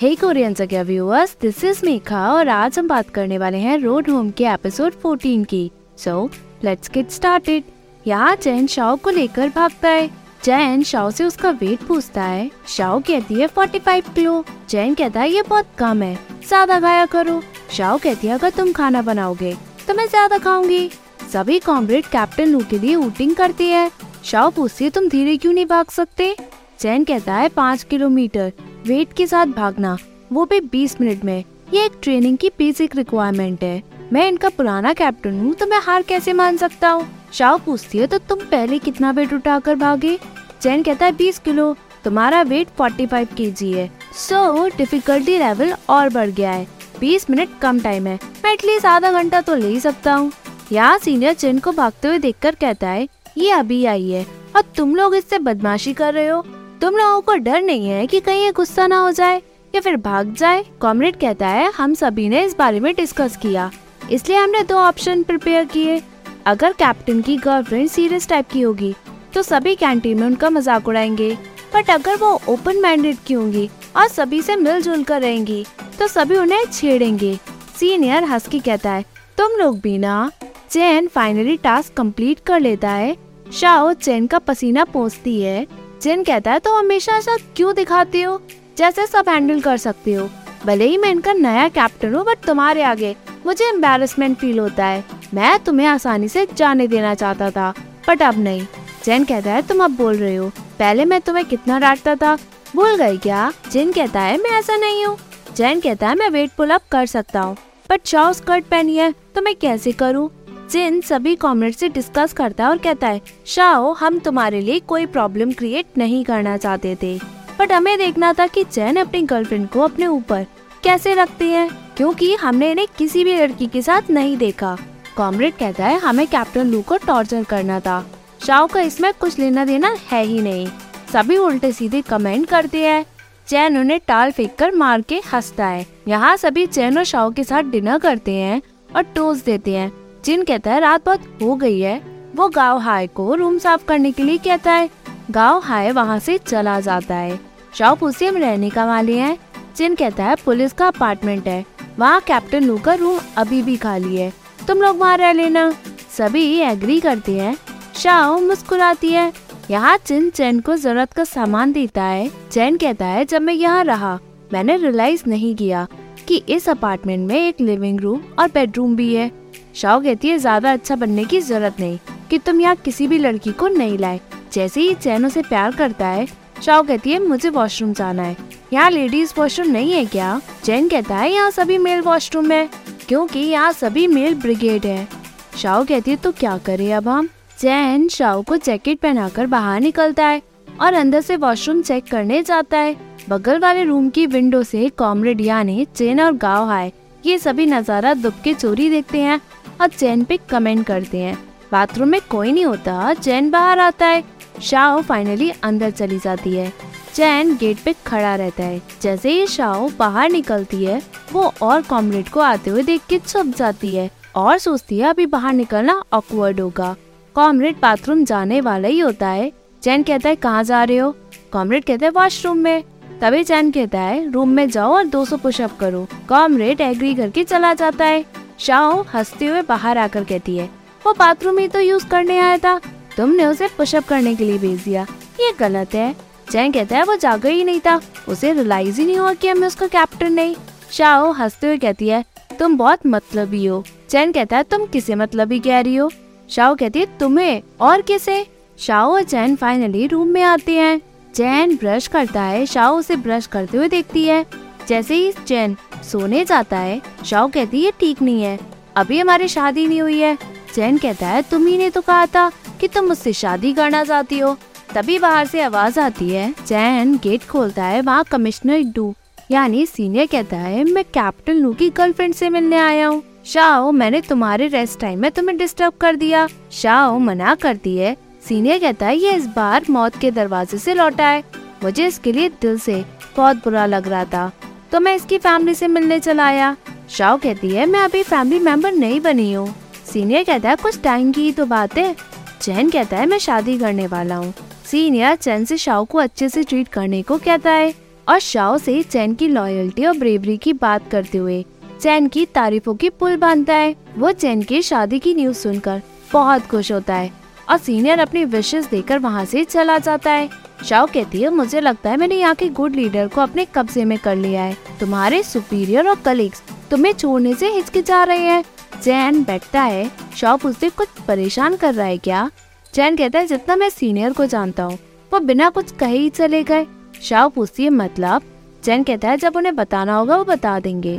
Hey Korean viewers this is Mekha और आज हम बात करने वाले हैं रोड होम के एपिसोड 14 की। सो लेट्स गेट स्टार्टेड यहाँ चैन शाओ को लेकर भागता है। चैन शाओ से उसका वेट पूछता है। शाओ कहती है 45 किलो। चैन कहता है, ये बहुत कम है। ज़्यादा खाया करो। शाओ कहती है, अगर तुम खाना बनाओगे तो मैं ज़्यादा खाऊँगी। सभी कॉम्रेड कैप्टन लू के लिए ऊटिंग करती है। शाओ पूछती है, तुम धीरे क्यों नहीं भाग सकते? चैन कहता है, पाँच किलोमीटर। वेट के साथ भागना, वो भी बीस मिनट में। ये एक ट्रेनिंग की बेसिक रिक्वायरमेंट है। मैं इनका पुराना कैप्टन हूँ तो मैं हार कैसे मान सकता हूँ? शाओ पूछती है तो तुम पहले कितना वेट उठाकर भागे? चैन कहता है, बीस किलो। तुम्हारा वेट फोर्टी फाइव के जी है। सो डिफिकल्टी लेवल और बढ़ गया है। बीस मिनट कम टाइम है। मैं एटलीस्ट आधा घंटा तो ले ही सकता हूँ। यहाँ सीनियर चैन को भागते हुए देखकर कहता है, ये अभी आई है। और तुम लोग इससे बदमाशी कर रहे हो? तुम लोगों को डर नहीं है कि कहीं ये गुस्सा ना हो जाए? या फिर भाग जाए? कॉमरेड कहता है, हम सभी ने इस बारे में डिस्कस किया। इसलिए हमने दो ऑप्शन प्रिपेयर किए। अगर कैप्टन की गर्लफ्रेंड सीरियस टाइप की होगी तो सभी कैंटीन में उनका मज़ाक उड़ाएँगे। बट अगर वो ओपन माइंडेड की होंगी और सभी से मिलजुल कर रहेंगी तो सभी उन्हें छेड़ेंगे। सीनियर हंस के कहता है, तुम लोग भी ना, चैन फाइनली टास्क कंप्लीट कर लेता है। शाओ, चैन का पसीना पोंछती है। चैन कहता है तो हमेशा ऐसा क्यों दिखाती हो? जैसे सब हैंडल कर सकते हो। भले ही मैं इनका नया कैप्टन हूँ बट तुम्हारे आगे मुझे एम्बेरसमेंट फील होता है। मैं तुम्हें आसानी से जाने देना चाहता था बट अब नहीं। चैन कहता है, तुम अब बोल रहे हो। पहले मैं तुम्हें कितना डांटता था? भूल गई क्या? जिन कहता है, मैं ऐसा नहीं हूँ। जैन कहता है, मैं वेट पुल अप कर सकता हूँ बट चाओ स्कर्ट पहनी है तो मैं कैसे करूँ? जिन सभी कॉमरेड से डिस्कस करता है और कहता है, शाओ, हम तुम्हारे लिए कोई प्रॉब्लम क्रिएट नहीं करना चाहते थे। बट हमें देखना था कि चैन अपनी गर्लफ्रेंड को अपने ऊपर कैसे रखती है, क्योंकि हमने इन्हें किसी भी लड़की के साथ नहीं देखा। कॉमरेड कहता है, हमें कैप्टन लू को टॉर्चर करना था। शाओ का इसमें कुछ लेना देना है ही नहीं। सभी उल्टे सीधे कमेंट करते हैं। चैन उन्हें टाल फेंक कर मार के हंसता है। यहाँ सभी चैन और शाओ के साथ डिनर करते हैं और टोस्ट देते हैं। जिन कहता है, रात बहुत हो गई है, वो गाँव हाय को रूम साफ़ करने के लिए कहता है। गाँव हाय वहाँ से चला जाता है। शाओ पूछती हम रहने का वाले हैं, जिन कहता है, पुलिस का अपार्टमेंट है। वहाँ कैप्टन लू का रूम अभी भी खाली है। तुम लोग वहाँ रह लेना। सभी एग्री करते हैं। शाओ मुस्कुराती है। यहाँ चिन चैन को ज़रूरत का सामान देता है। चैन कहता है, जब मैं यहाँ रहा, मैंने रियलाइज़ नहीं किया कि इस अपार्टमेंट में एक लिविंग रूम और बेडरूम भी है। शाओ कहती है, ज़्यादा अच्छा बनने की ज़रूरत नहीं, कि तुम यहाँ किसी भी लड़की को नहीं लाए। जैसे ही चैन उसे प्यार करता है शाओ कहती है, मुझे वॉशरूम जाना है। यहाँ लेडीज़ वॉशरूम नहीं है क्या? चैन कहता है, यहाँ सभी मेल वॉशरूम है, क्योंकि यहाँ सभी मेल ब्रिगेड है। शाओ कहती है तो क्या करे अब हम? चैन शाओ को जैकेट पहनाकर बाहर निकलता है और अंदर से वॉशरूम चेक करने जाता है। बगल वाले रूम की विंडो से कॉमरेड यानी चैन और गाँव आए ये सभी नज़ारा दुबके चोरी देखते हैं। और चैन पे कमेंट करते हैं। बाथरूम में कोई नहीं होता, चैन बाहर आता है। शाओ फाइनली अंदर चली जाती है। चैन गेट पे खड़ा रहता है। जैसे ही शाओ बाहर निकलती है, वो और कॉमरेड को आते हुए देख के छुप जाती है और सोचती है, अभी बाहर निकलना ऑकवर्ड होगा। कॉमरेड बाथरूम जाने वाला ही होता है। चैन कहता है, कहाँ जा रहे हो? कॉमरेड कहता है वॉशरूम में। तभी चैन कहता है रूम में जाओ और 200 पुशअप करो। कॉमरेड एग्री करके चला जाता है। शाओ हँसते हुए बाहर आकर कहती है, वो बाथरूम ही तो यूज़ करने आया था। तुमने उसे पुशअप करने के लिए भेज दिया। ये गलत है। चैन कहता है, वो जागा ही नहीं था। उसे रियलाइज़ ही नहीं हुआ कि हमें उसका कैप्टन नहीं। शाओ हँसते हुए कहती है, तुम बहुत मतलबी हो। चैन कहता है, तुम किसे मतलबी कह रही हो? शाओ कहती है, तुम्हें? और किसे? शाओ और चैन फाइनली रूम में आते हैं। चैन ब्रश करता है। शाओ उसे ब्रश करते हुए देखती है। जैसे ही चैन सोने जाता है, शाओ कहती है ठीक नहीं है। अभी हमारी शादी नहीं हुई है। चैन कहता है तुम ही ने तो कहा था कि तुम मुझसे शादी करना चाहती हो। तभी बाहर से आवाज़ आती है। चैन गेट खोलता है, वहाँ कमिश्नर डू, यानी सीनियर कहता है, मैं कैप्टन लू की गर्लफ्रेंड से मिलने आया हूँ। शाओ, मैंने तुम्हारे रेस्ट टाइम में तुम्हें डिस्टर्ब कर दिया। शाओ मना करती है। सीनियर कहता है, ये इस बार मौत के दरवाजे से लौटा है। मुझे इसके लिए दिल से बहुत बुरा लग रहा था। तो मैं इसकी फैमिली से मिलने चला आया। शाओ कहती है, मैं अभी फैमिली मेंबर नहीं बनी हूँ। सीनियर कहता है, कुछ टाइम की ही तो बात है। चैन कहता है, मैं शादी करने वाला हूँ। सीनियर चैन से शाओ को अच्छे से ट्रीट करने को कहता है और शाओ से चैन की लॉयल्टी और ब्रेवरी की बात करते हुए चैन की तारीफों की पुल बांधता है। वो चैन की शादी की न्यूज़ सुनकर बहुत खुश होता है और सीनियर अपनी विशेष देकर वहाँ से चला जाता है। शाओ कहती है, मुझे लगता है मैंने यहाँ के गुड लीडर को अपने कब्जे में कर लिया है। तुम्हारे सुपीरियर और कलीग्स तुम्हें छोड़ने से हिचकिचा रहे हैं। चैन बैठता है, शाओ पूछते कुछ परेशान कर रहा है क्या? चैन कहता है, जितना मैं सीनियर को जानता हूँ, वो बिना कुछ कहे ही चले गए। शाओ पूछती है मतलब? चैन कहता है, जब उन्हें बताना होगा, वो बता देंगे।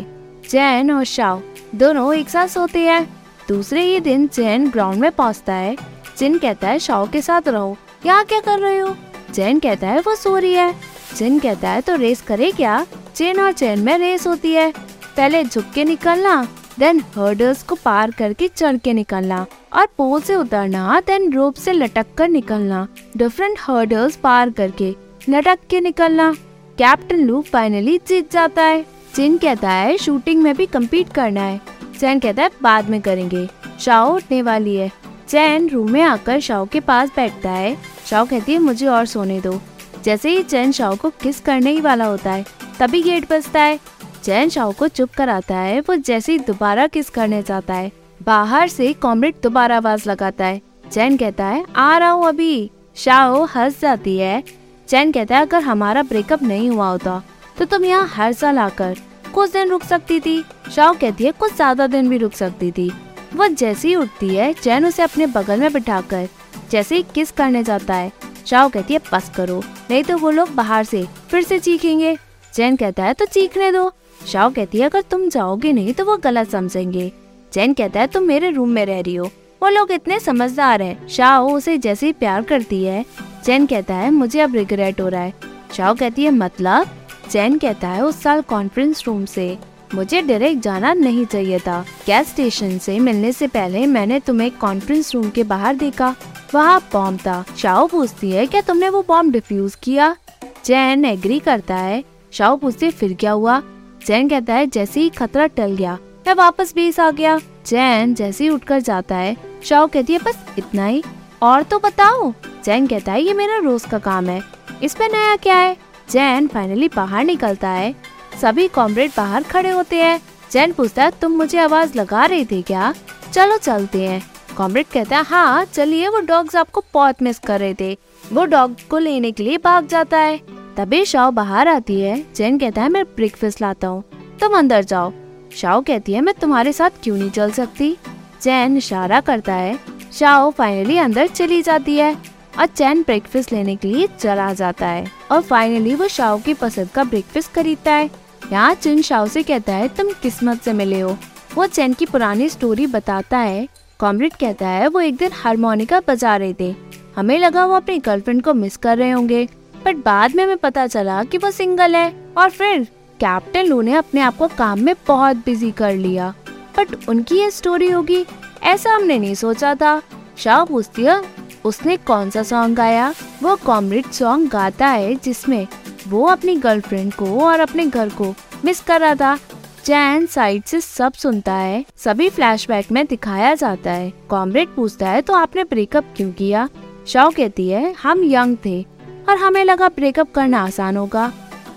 जैन और शाओ दोनों एक साथ सोते हैं। दूसरे ही दिन चैन ग्राउंड में पहुँचता है। जिन कहता है, शाओ के साथ रहो। यहाँ क्या कर रहे हो? चैन कहता है, वो सो रही है। चिन कहता है तो रेस करे क्या? चैन और चैन में रेस होती है। पहले झुक के निकलना देन हर्डल्स को पार करके चढ़ के निकलना और पोल से उतरना देन रोप से लटक कर निकलना। डिफरेंट हर्डल्स पार करके लटक के निकलना। कैप्टन लू फाइनली जीत जाता है। चिन कहता है शूटिंग में भी कम्पीट करना है। चैन कहता है, बाद में करेंगे। शाओ उठने वाली है। चैन रूम में आकर शाओ के पास बैठता है। शाओ कहती है, मुझे और सोने दो। जैसे ही चैन शाओ को किस करने ही वाला होता है, तभी गेट बजता है। चैन शाओ को चुप कराता है, वो जैसे ही दोबारा किस करने जाता है, बाहर से कॉमरेड दोबारा आवाज़ लगाता है। चैन कहता है, आ रहा हूँ अभी। शाओ हंस जाती है। चैन कहता है, अगर हमारा ब्रेकअप नहीं हुआ होता तो तुम यहाँ हर साल आकर कुछ दिन रुक सकती थी। शाओ कहती है, कुछ ज़्यादा दिन भी रुक सकती थी। वो जैसे उठती है, चैन उसे अपने बगल में बिठाकर जैसे किस करने जाता है। शाओ कहती है, बस करो, नहीं तो वो लोग बाहर से फिर से चीखेंगे। चैन कहता है तो चीखने दो। शाओ कहती है, अगर तुम जाओगे नहीं तो वो गलत समझेंगे। चैन कहता है, तुम मेरे रूम में रह रही हो। वो लोग इतने समझदार हैं। शाओ उसे जैसे ही प्यार करती है। चैन कहता है, मुझे अब रिग्रेट हो रहा है। शाओ कहती है मतलब? चैन कहता है, उस साल कॉन्फ्रेंस रूम से। मुझे डायरेक्ट जाना नहीं चाहिए था। गैस स्टेशन से मिलने से पहले मैंने तुम्हें कॉन्फ्रेंस रूम के बाहर देखा। वहाँ बॉम्ब था शाओ पूछती है, क्या तुमने वो बॉम्ब डिफ्यूज किया? चैन एग्री करता है। शाओ पूछती है, फिर क्या हुआ? चैन कहता है, जैसे ही खतरा टल गया, मैं वापस बेस आ गया। चैन जैसे ही उठकर जाता है, शाओ कहती है, बस इतना ही। और तो बताओ? चैन कहता है, ये मेरा रोज का काम है। इसमें नया क्या है? जैन फाइनली बाहर निकलता है। सभी कॉमरेड बाहर खड़े होते हैं। जैन पूछता है, तुम मुझे आवाज़ लगा रहे थे क्या? चलो चलते हैं। कॉमरेड कहता है हाँ चलिए, वो डॉग्स आपको बहुत मिस कर रहे थे। वो डॉग को लेने के लिए भाग जाता है। तभी शाओ बाहर आती है। जैन कहता है, मैं ब्रेकफास्ट लाता हूँ। तुम अंदर जाओ। शाओ कहती है, मैं तुम्हारे साथ क्यों नहीं चल सकती? चैन इशारा करता है। शाओ फाइनली अंदर चली जाती है और चैन ब्रेकफास्ट लेने के लिए चला जाता है। और फाइनली वो शाओ की पसंद का ब्रेकफास्ट खरीदता है। यहाँ चिन शाओ से कहता है, तुम किस्मत से मिले हो। वो चैन की पुरानी स्टोरी बताता है कॉमरेड कहता है, वो एक दिन हारमोनिका बजा रहे थे। हमें लगा वो अपनी गर्लफ्रेंड को मिस कर रहे होंगे। बट बाद में हमें पता चला कि वो सिंगल है। और फिर, कैप्टन लू ने अपने आप को काम में बहुत बिज़ी कर लिया। बट उनकी ये स्टोरी होगी, ऐसा हमने नहीं सोचा था। शाह पूछती है उसने कौन सा सॉन्ग गाया? वो कॉमरेड सॉन्ग गाता है जिसमें वो अपनी गर्लफ्रेंड को और अपने घर को मिस कर रहा था। चैन साइड से सब सुनता है, सभी फ्लैशबैक में दिखाया जाता है। कॉम्रेड पूछता है तो आपने ब्रेकअप क्यों किया? शाव कहती है, हम यंग थे और हमें लगा ब्रेकअप करना आसान होगा।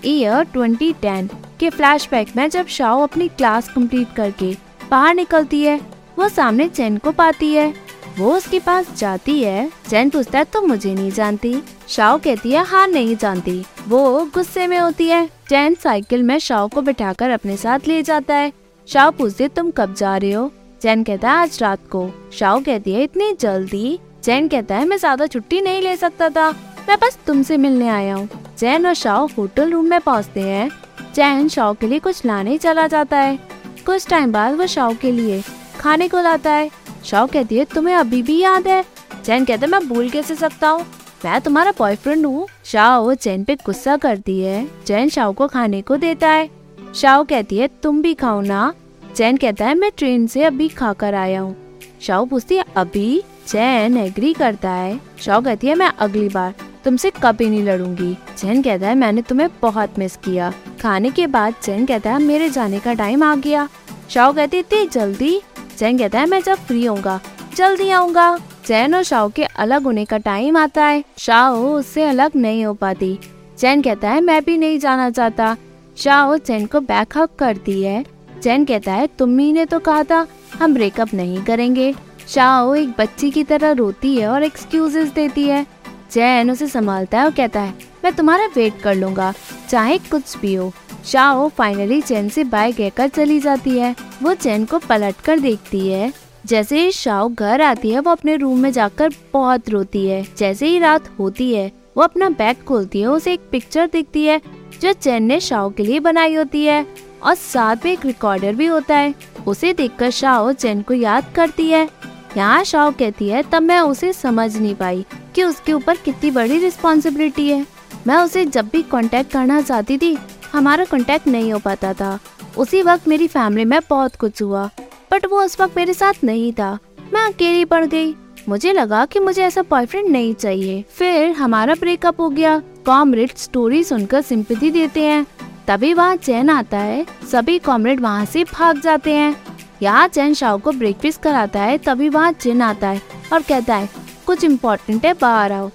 ईयर 2010 के फ्लैशबैक में जब शाओ अपनी क्लास कंप्लीट करके बाहर निकलती है वो सामने चैन को पाती है। वो उसके पास जाती है। चैन पूछता है, तुम मुझे नहीं जानती? शाओ कहती है हाँ नहीं जानती। वो गुस्से में होती है। चैन साइकिल में शाओ को बिठाकर अपने साथ ले जाता है। शाओ पूछती तुम कब जा रहे हो? चैन कहता है, आज रात को। शाओ कहती है, इतनी जल्दी? चैन कहता है, मैं ज़्यादा छुट्टी नहीं ले सकता था। मैं बस तुमसे मिलने आया हूँ। चैन और शाओ होटल रूम में पहुँचते हैं। चैन शाओ के लिए कुछ लाने चला जाता है। कुछ टाइम बाद वो शाओ के लिए खाने को लाता है। शाओ कहती है, तुम्हें अभी भी याद है? चैन कहते मैं भूल कैसे सकता हूँ? मैं तुम्हारा बॉयफ्रेंड हूँ। शाओ चैन पे गुस्सा करती है। चैन शाओ को खाने को देता है। शाओ कहती है, तुम भी खाओ ना। चैन कहता है, मैं ट्रेन से अभी खा कर आया हूँ। शाओ पूछती है, अभी? चैन एग्री करता है। शाओ कहती है, मैं अगली बार तुमसे कभी नहीं लड़ूँगी। चैन कहता है, मैंने तुम्हें बहुत मिस किया। खाने के बाद चैन कहता है, मेरे जाने का टाइम आ गया। शाओ कहती है, इतनी जल्दी? चैन कहता है मैं जब फ्री होऊँगा। जल्दी आऊँगा। चैन और शाओ के अलग होने का टाइम आता है। शाओ उससे अलग नहीं हो पाती। चैन कहता है, मैं भी नहीं जाना चाहता। शाओ चैन को बैक हक करती है। चैन कहता है तुम्ही ने तो कहा था, हम ब्रेकअप नहीं करेंगे। शाओ एक बच्ची की तरह रोती है और एक्सक्यूजेस देती है। चैन उसे संभालता है और कहता है, मैं तुम्हारा वेट कर लूँगा, चाहे कुछ भी हो। शाओ फाइनली चैन से बाय कहकर चली जाती है। वो चैन को पलट कर देखती है। जैसे ही शाओ घर आती है, वो अपने रूम में जाकर बहुत रोती है। जैसे ही रात होती है, वो अपना बैग खोलती है, उसे एक पिक्चर दिखती है, जो चैन ने शाओ के लिए बनाई होती है। और साथ में एक रिकॉर्डर भी होता है। उसे देखकर शाओ चैन को याद करती है। यहाँ शाओ कहती है, तब मैं उसे समझ नहीं पाई कि उसके ऊपर कितनी बड़ी रिस्पॉन्सिबिलिटी है। मैं उसे जब भी कांटेक्ट करना चाहती थी हमारा कांटेक्ट नहीं हो पाता था। उसी वक्त मेरी फैमिली में बहुत कुछ हुआ बट वो उस वक्त मेरे साथ नहीं था। मैं अकेली पड़ गई। मुझे लगा कि मुझे ऐसा बॉयफ्रेंड नहीं चाहिए। फिर हमारा ब्रेकअप हो गया। कॉमरेड स्टोरी सुनकर सिंपथी देते हैं। तभी वहाँ चैन आता है। सभी कॉमरेड वहाँ से भाग जाते हैं। यहाँ चैन शाह को ब्रेकफास्ट कराता है। तभी वहाँ चिन आता है और कहता है, कुछ इम्पोर्टेंट है, बाहर आओ।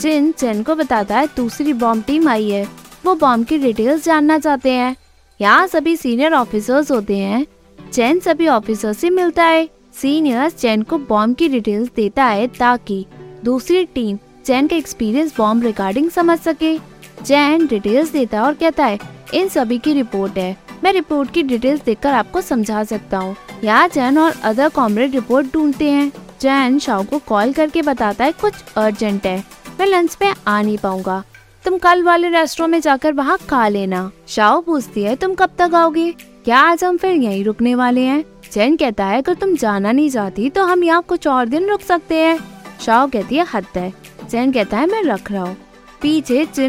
चिन चैन को बताता है, दूसरी बॉम्ब टीम आई है। वो बॉम्ब की डिटेल्स जानना चाहते हैं। यहाँ सभी सीनियर ऑफिसर्स होते हैं। चैन सभी ऑफिसर से मिलता है। सीनियर चैन को बॉम्ब की डिटेल्स देता है ताकि दूसरी टीम चैन का एक्सपीरियंस बॉम्ब रिगार्डिंग समझ सके। चैन डिटेल्स देता है और कहता है, इन सभी की रिपोर्ट है। मैं रिपोर्ट की डिटेल्स देखकर आपको समझा सकता हूँ। यहाँ चैन और अदर कॉमरेड रिपोर्ट ढूंढते हैं। चैन शाह को कॉल करके बताता है कुछ अर्जेंट है। मैं लंच में आ नहीं पाऊँगा। तुम कल वाले रेस्टोरेंट में जाकर वहाँ खा लेना। शाओ पूछती है, तुम कब तक आओगे? क्या आज हम फिर यहीं रुकने वाले हैं? चैन कहता है, अगर तुम जाना नहीं चाहती तो हम यहाँ कुछ और दिन रुक सकते हैं। शाओ कहती है, हद है। चैन कहता है, मैं रख रहा हूँ। पीछे